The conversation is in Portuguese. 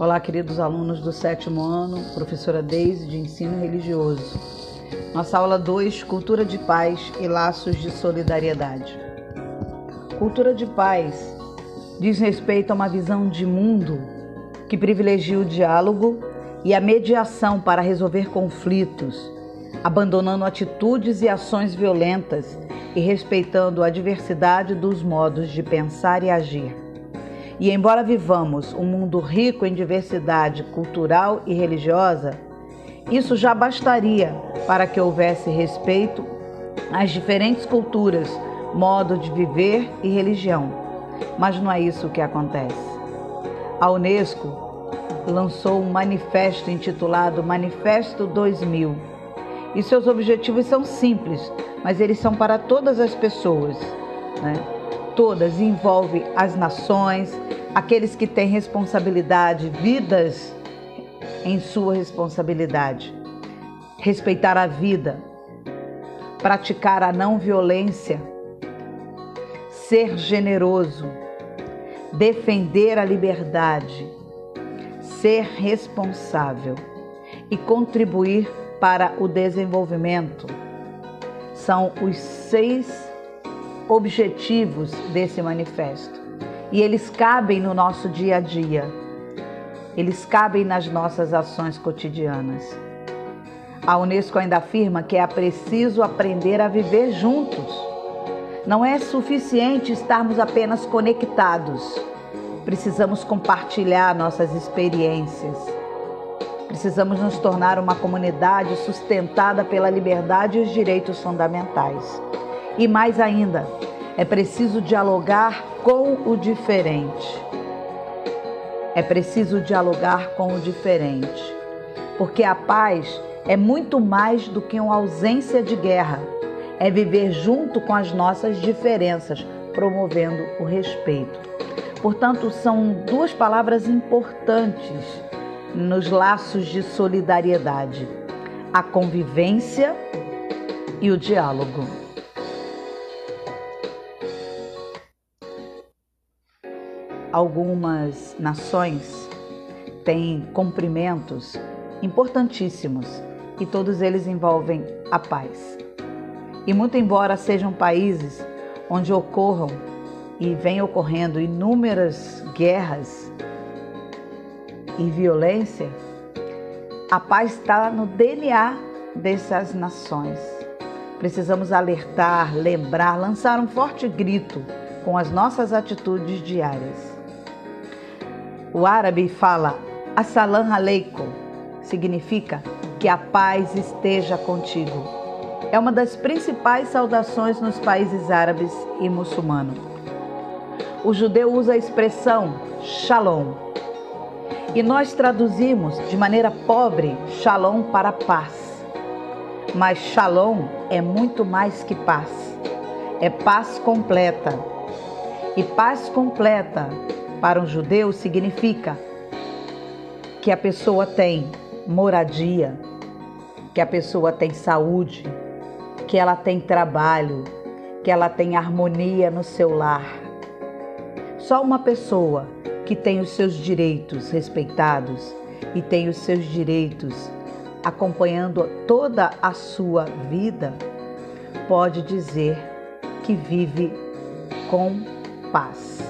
Olá, queridos alunos do sétimo ano, professora Deise de Ensino Religioso. Nossa aula 2, Cultura de Paz e Laços de Solidariedade. Cultura de paz diz respeito a uma visão de mundo que privilegia o diálogo e a mediação para resolver conflitos, abandonando atitudes e ações violentas e respeitando a diversidade dos modos de pensar e agir. E embora vivamos um mundo rico em diversidade cultural e religiosa, isso já bastaria para que houvesse respeito às diferentes culturas, modo de viver e religião. Mas não é isso que acontece. A Unesco lançou um manifesto intitulado Manifesto 2000. E seus objetivos são simples, mas eles são para todas as pessoas. Né? Todas envolvem as nações, aqueles que têm responsabilidade, vidas em sua responsabilidade. Respeitar a vida, praticar a não violência, ser generoso, defender a liberdade ser responsável e contribuir para o desenvolvimento. São os seis objetivos desse manifesto. E eles cabem no nosso dia a dia. Eles cabem nas nossas ações cotidianas. A Unesco ainda afirma que é preciso aprender a viver juntos. Não é suficiente estarmos apenas conectados Precisamos compartilhar nossas experiências. Precisamos nos tornar uma comunidade sustentada pela liberdade e os direitos fundamentais. E mais ainda, é preciso dialogar com o diferente. É preciso dialogar com o diferente, porque a paz é muito mais do que uma ausência de guerra. É viver junto com as nossas diferenças, promovendo o respeito. Portanto, são duas palavras importantes nos laços de solidariedade: a convivência e o diálogo. Algumas nações têm cumprimentos importantíssimos e todos eles envolvem a paz. E muito embora sejam países onde ocorram e vem ocorrendo inúmeras guerras e violência, a paz está no DNA dessas nações. Precisamos alertar, lembrar, lançar um forte grito com as nossas atitudes diárias. O árabe fala Assalam aleikum, significa que a paz esteja contigo. É uma das principais saudações nos países árabes e muçulmanos o judeu usa a expressão shalom. E nós traduzimos de maneira pobre shalom para paz. Mas shalom é muito mais que paz. É paz completa. E paz completa para um judeu significa que a pessoa tem moradia, que a pessoa tem saúde, que ela tem trabalho, que ela tem harmonia no seu lar só uma pessoa que tem os seus direitos respeitados e tem os seus direitos acompanhando toda a sua vida pode dizer que vive com paz.